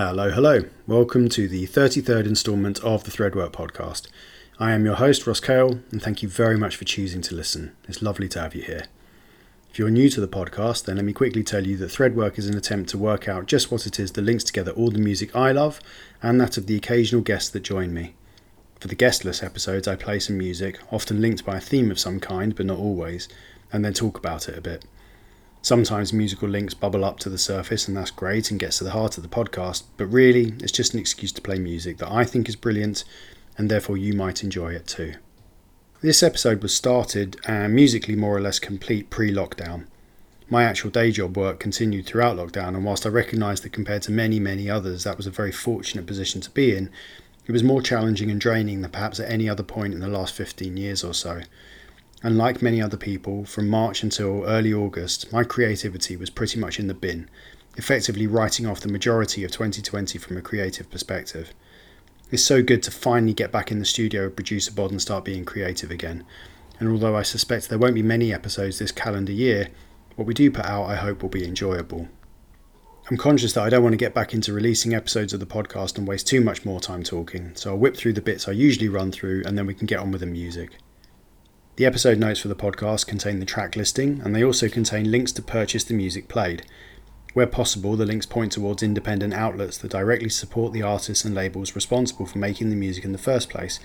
Hello, hello. Welcome to the 33rd instalment of the Threadwork podcast. I am your host, Ross Cale, and thank you very much for choosing to listen. It's lovely to have you here. If you're new to the podcast, then let me quickly tell you that Threadwork is an attempt to work out just what it is that links together all the music I love and that of the occasional guests that join me. For the guestless episodes, I play some music, often linked by a theme of some kind, but not always, and then talk about it a bit. Sometimes musical links bubble up to the surface, and that's great and gets to the heart of the podcast, but really, it's just an excuse to play music that I think is brilliant, and therefore you might enjoy it too. This episode was started and musically more or less complete pre lockdown. My actual day job work continued throughout lockdown, and whilst I recognise that compared to many, many others, that was a very fortunate position to be in, it was more challenging and draining than perhaps at any other point in the last 15 years or so. And like many other people, from March until early August, my creativity was pretty much in the bin, effectively writing off the majority of 2020 from a creative perspective. It's so good to finally get back in the studio with producer Bod and start being creative again. And although I suspect there won't be many episodes this calendar year, what we do put out I hope will be enjoyable. I'm conscious that I don't want to get back into releasing episodes of the podcast and waste too much more time talking, so I'll whip through the bits I usually run through and then we can get on with the music. The episode notes for the podcast contain the track listing and they also contain links to purchase the music played. Where possible, the links point towards independent outlets that directly support the artists and labels responsible for making the music in the first place.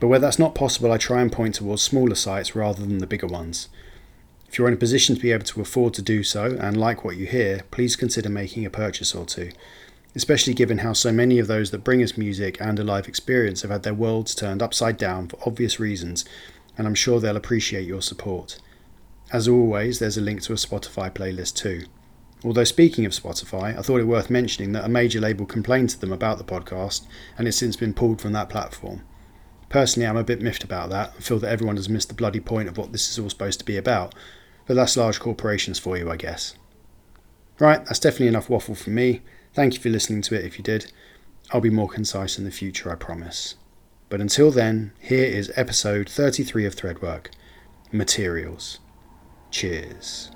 But where that's not possible, I try and point towards smaller sites rather than the bigger ones. If you're in a position to be able to afford to do so and like what you hear, please consider making a purchase or two, especially given how so many of those that bring us music and a live experience have had their worlds turned upside down for obvious reasons and I'm sure they'll appreciate your support. As always, there's a link to a Spotify playlist too. Although, speaking of Spotify, I thought it worth mentioning that a major label complained to them about the podcast and it's since been pulled from that platform. Personally, I'm a bit miffed about that and feel that everyone has missed the bloody point of what this is all supposed to be about, but that's large corporations for you, I guess. Right, that's definitely enough waffle from me. Thank you for listening to it if you did. I'll be more concise in the future, I promise. But until then, here is episode 33 of Threadwork Materials. Cheers.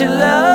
your love.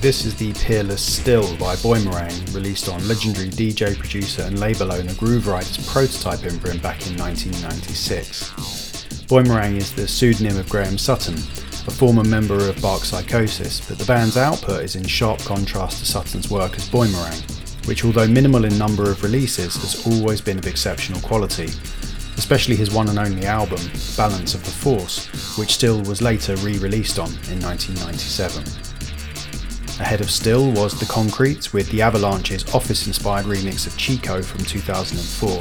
This is the Peerless Still by Boymerang, released on legendary DJ, producer and label owner Grooverider's prototype imprint back in 1996. Boymerang is the pseudonym of Graham Sutton, a former member of Bark Psychosis, but the band's output is in sharp contrast to Sutton's work as Boymerang, which although minimal in number of releases has always been of exceptional quality, especially his one and only album, Balance of the Force, which Still was later re-released on in 1997. Ahead of Still was The Concretes with the Avalanche's office-inspired remix of Chico from 2004.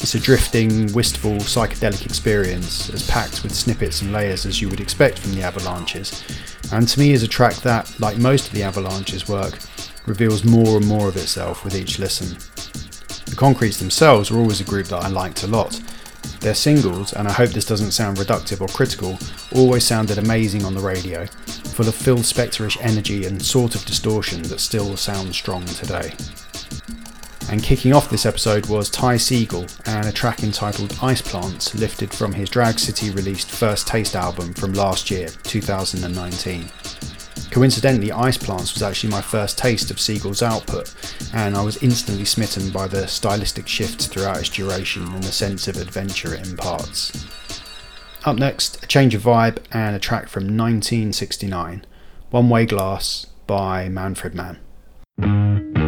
It's a drifting, wistful, psychedelic experience, as packed with snippets and layers as you would expect from the Avalanches, and to me is a track that, like most of the Avalanches' work, reveals more and more of itself with each listen. The Concretes themselves were always a group that I liked a lot. Their singles, and I hope this doesn't sound reductive or critical, always sounded amazing on the radio, full of Phil Spectorish energy and sort of distortion that still sounds strong today. And kicking off this episode was Ty Segall and a track entitled Ice Plants, lifted from his Drag City released First Taste album from last year, 2019. Coincidentally, Ice Plants was actually my first taste of Segall's output, and I was instantly smitten by the stylistic shifts throughout its duration and the sense of adventure it imparts. Up next, a change of vibe and a track from 1969, One Way Glass by Manfred Mann.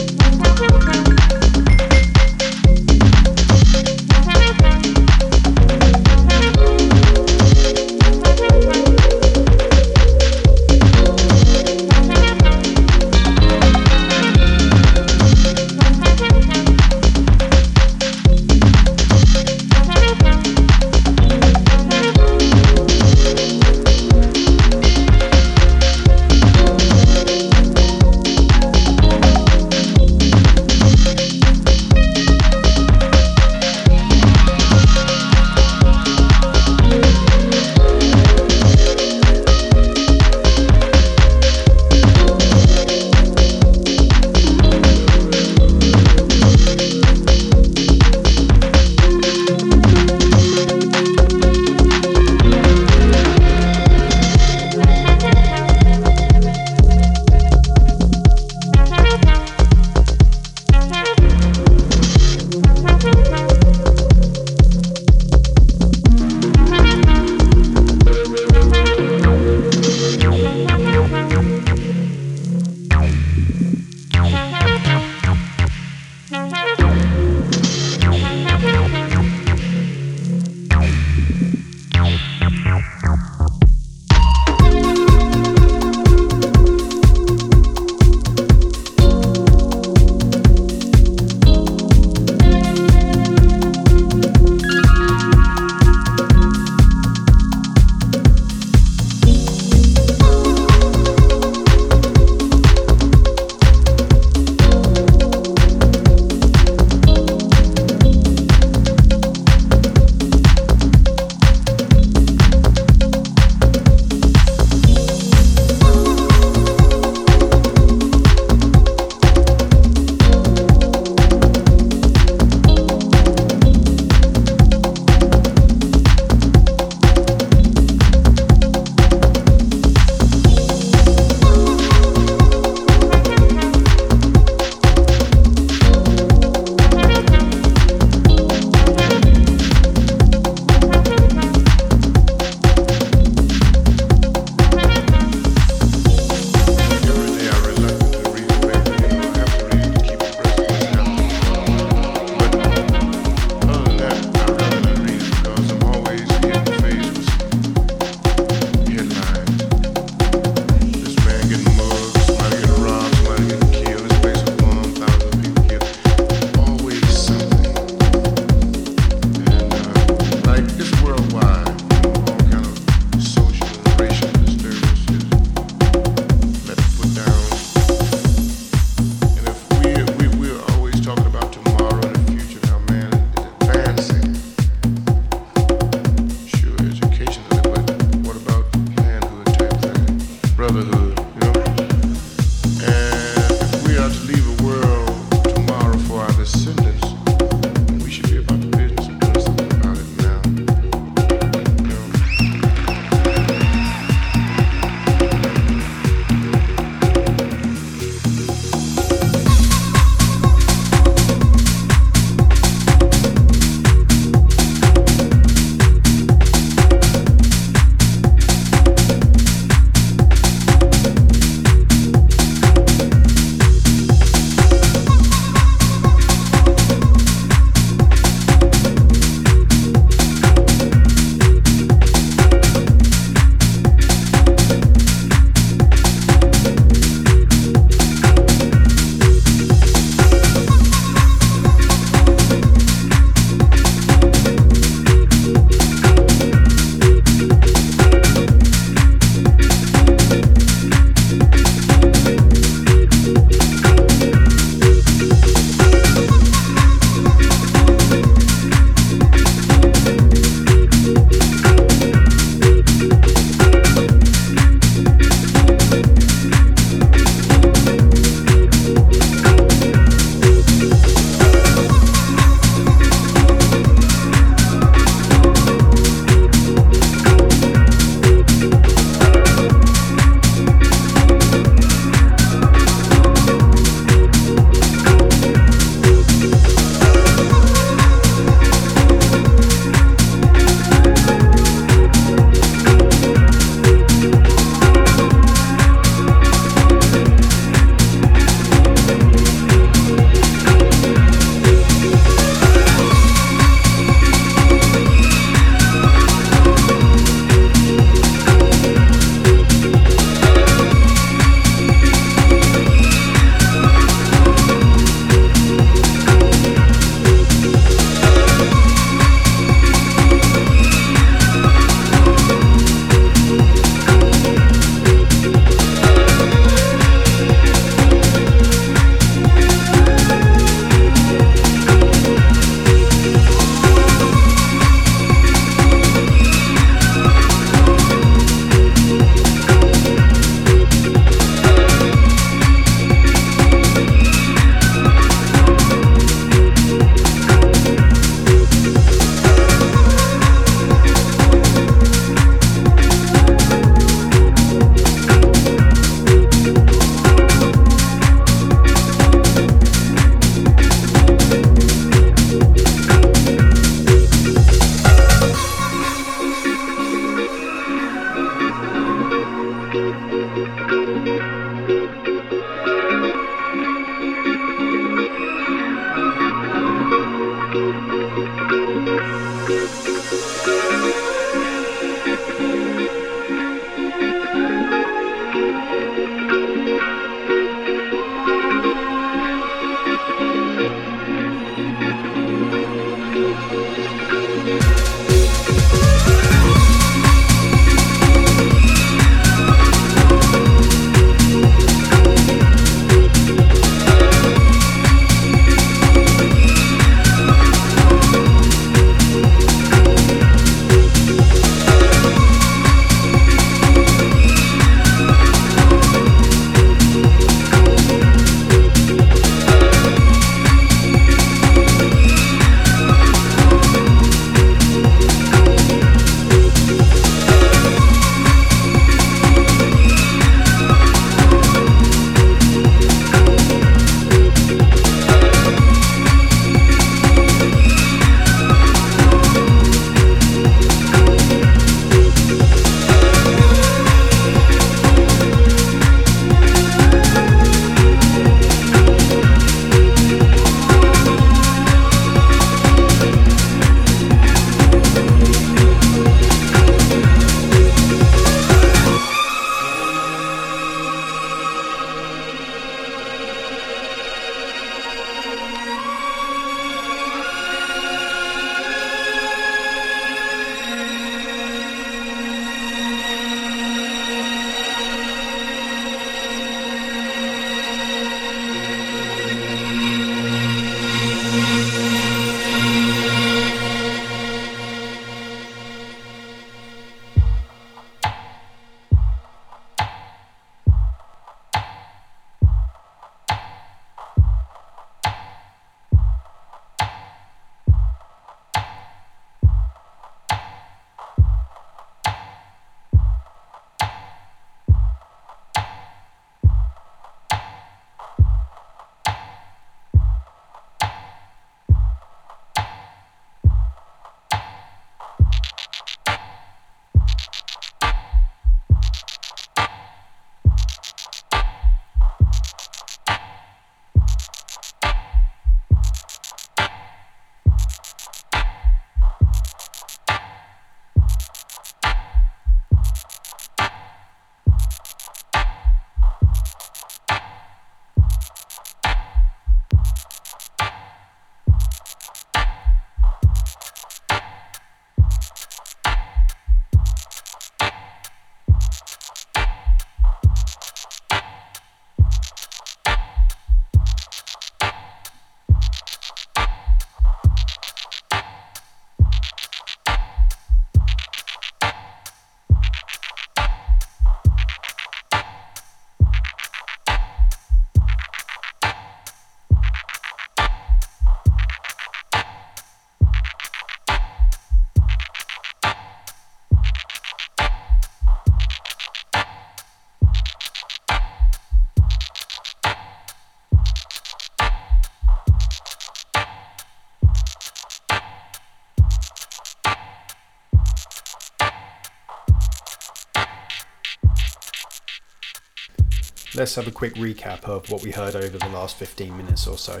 Let's have a quick recap of what we heard over the last 15 minutes or so.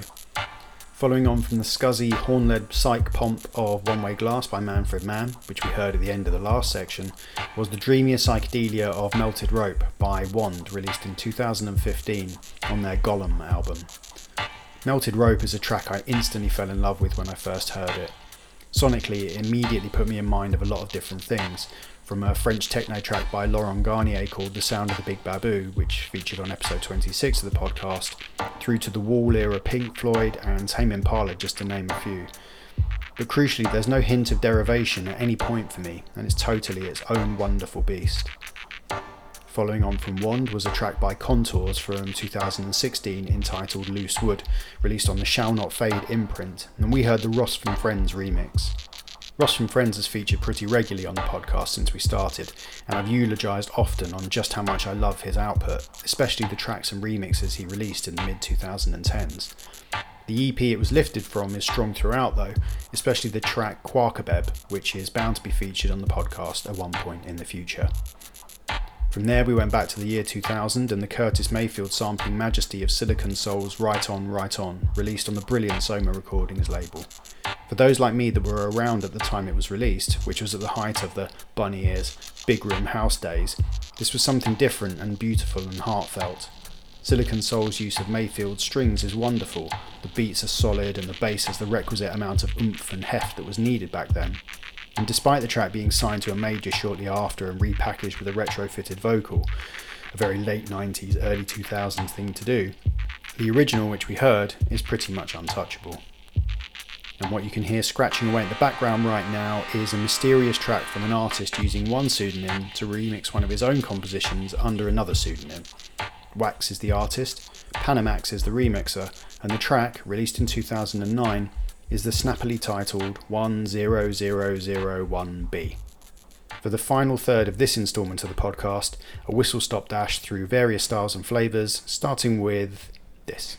Following on from the scuzzy, horn led psych pomp of One Way Glass by Manfred Mann, which we heard at the end of the last section, was the dreamier psychedelia of Melted Rope by Wand, released in 2015 on their Golem album. Melted Rope is a track I instantly fell in love with when I first heard it. Sonically, it immediately put me in mind of a lot of different things, from a French techno track by Laurent Garnier called The Sound of the Big Babou, which featured on episode 26 of the podcast, through to the Wall era Pink Floyd and Tame Impala, just to name a few. But crucially, there's no hint of derivation at any point for me, and it's totally its own wonderful beast. Following on from Wand was a track by Contours from 2016 entitled Loose Wood, released on the Shall Not Fade imprint, and we heard the Ross from Friends remix. Ross from Friends has featured pretty regularly on the podcast since we started, and I've eulogised often on just how much I love his output, especially the tracks and remixes he released in the mid 2010s. The EP it was lifted from is strong throughout though, especially the track Quakabeb, which is bound to be featured on the podcast at one point in the future. From there, we went back to the year 2000 and the Curtis Mayfield sampling majesty of Silicon Soul's Right On, Right On, released on the brilliant Soma Recordings label. For those like me that were around at the time it was released, which was at the height of the bunny ears, big room house days, this was something different and beautiful and heartfelt. Silicon Soul's use of Mayfield strings is wonderful. The beats are solid and the bass has the requisite amount of oomph and heft that was needed back then. And despite the track being signed to a major shortly after and repackaged with a retrofitted vocal, a very late 90s, early 2000s thing to do, the original, which we heard, is pretty much untouchable. And what you can hear scratching away in the background right now is a mysterious track from an artist using one pseudonym to remix one of his own compositions under another pseudonym. Wax is the artist, Panamax is the remixer, and the track, released in 2009, is the snappily titled 10001B. For the final third of this instalment of the podcast, a whistle stop dash through various styles and flavours, starting with this.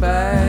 buckets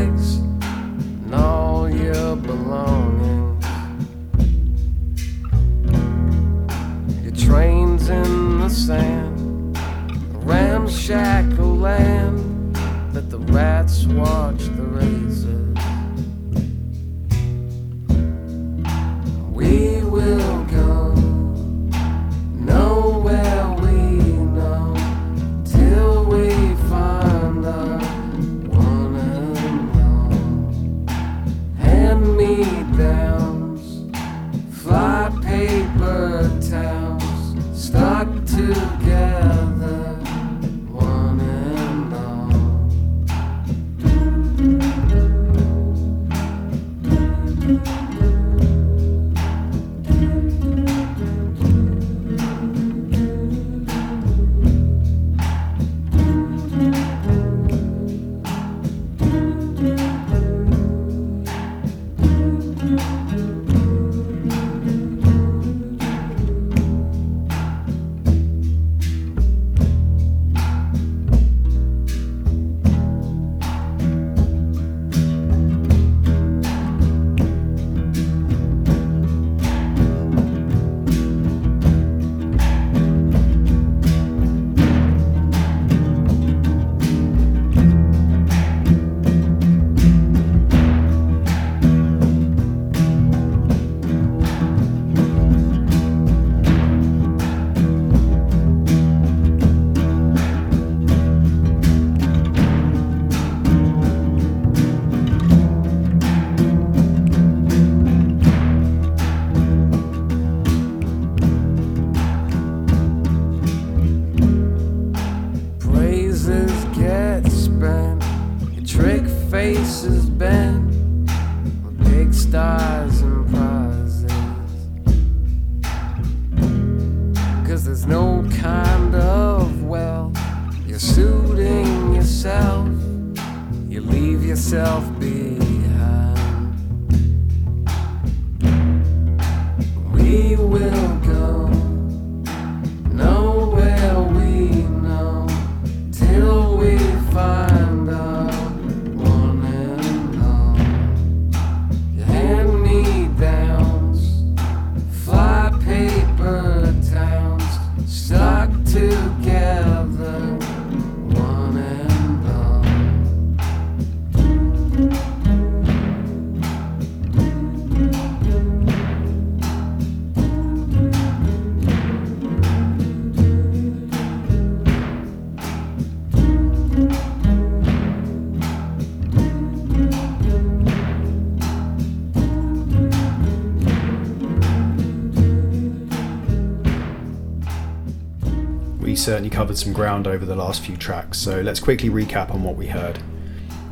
certainly covered some ground over the last few tracks, so let's quickly recap on what we heard.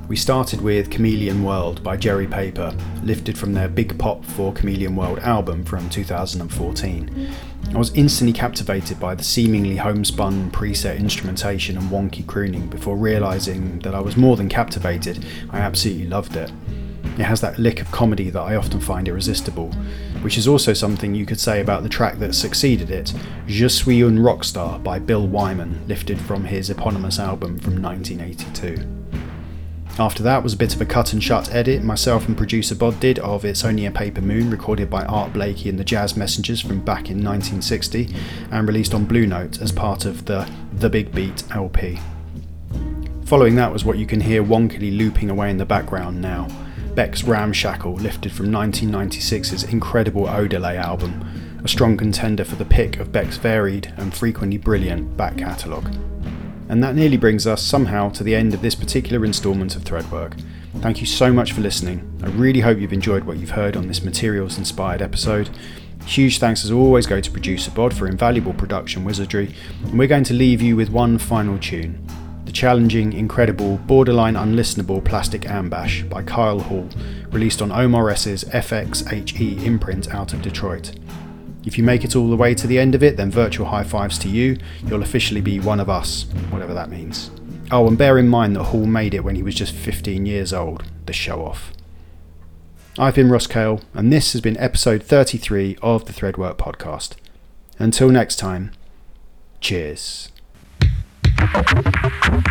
We started with Chameleon World by Jerry Paper, lifted from their Big Pop for Chameleon World album from 2014. I was instantly captivated by the seemingly homespun preset instrumentation and wonky crooning before realising that I was more than captivated, I absolutely loved it. It has that lick of comedy that I often find irresistible, which is also something you could say about the track that succeeded it, Je suis un rockstar by Bill Wyman, lifted from his eponymous album from 1982. After that was a bit of a cut and shut edit myself and producer Bod did of It's Only a Paper Moon, recorded by Art Blakey and the Jazz Messengers from back in 1960, and released on Blue Note as part of the The Big Beat LP. Following that was what you can hear wonkily looping away in the background now. Beck's Ramshackle, lifted from 1996's incredible Odelay album, a strong contender for the pick of Beck's varied and frequently brilliant back catalogue. And that nearly brings us somehow to the end of this particular instalment of Threadwork. Thank you so much for listening. I really hope you've enjoyed what you've heard on this materials inspired episode. Huge thanks as always go to producer Bod for invaluable production wizardry, and we're going to leave you with one final tune the challenging, incredible, borderline unlistenable Plastic Ambash by Kyle Hall, released on Omar S's FXHE imprint out of Detroit. If you make it all the way to the end of it, then virtual high fives to you. You'll officially be one of us, whatever that means. Oh, and bear in mind that Hall made it when he was just 15 years old, the show off. I've been Ross Kale, and this has been episode 33 of the Threadwork podcast. Until next time, cheers. Thank you.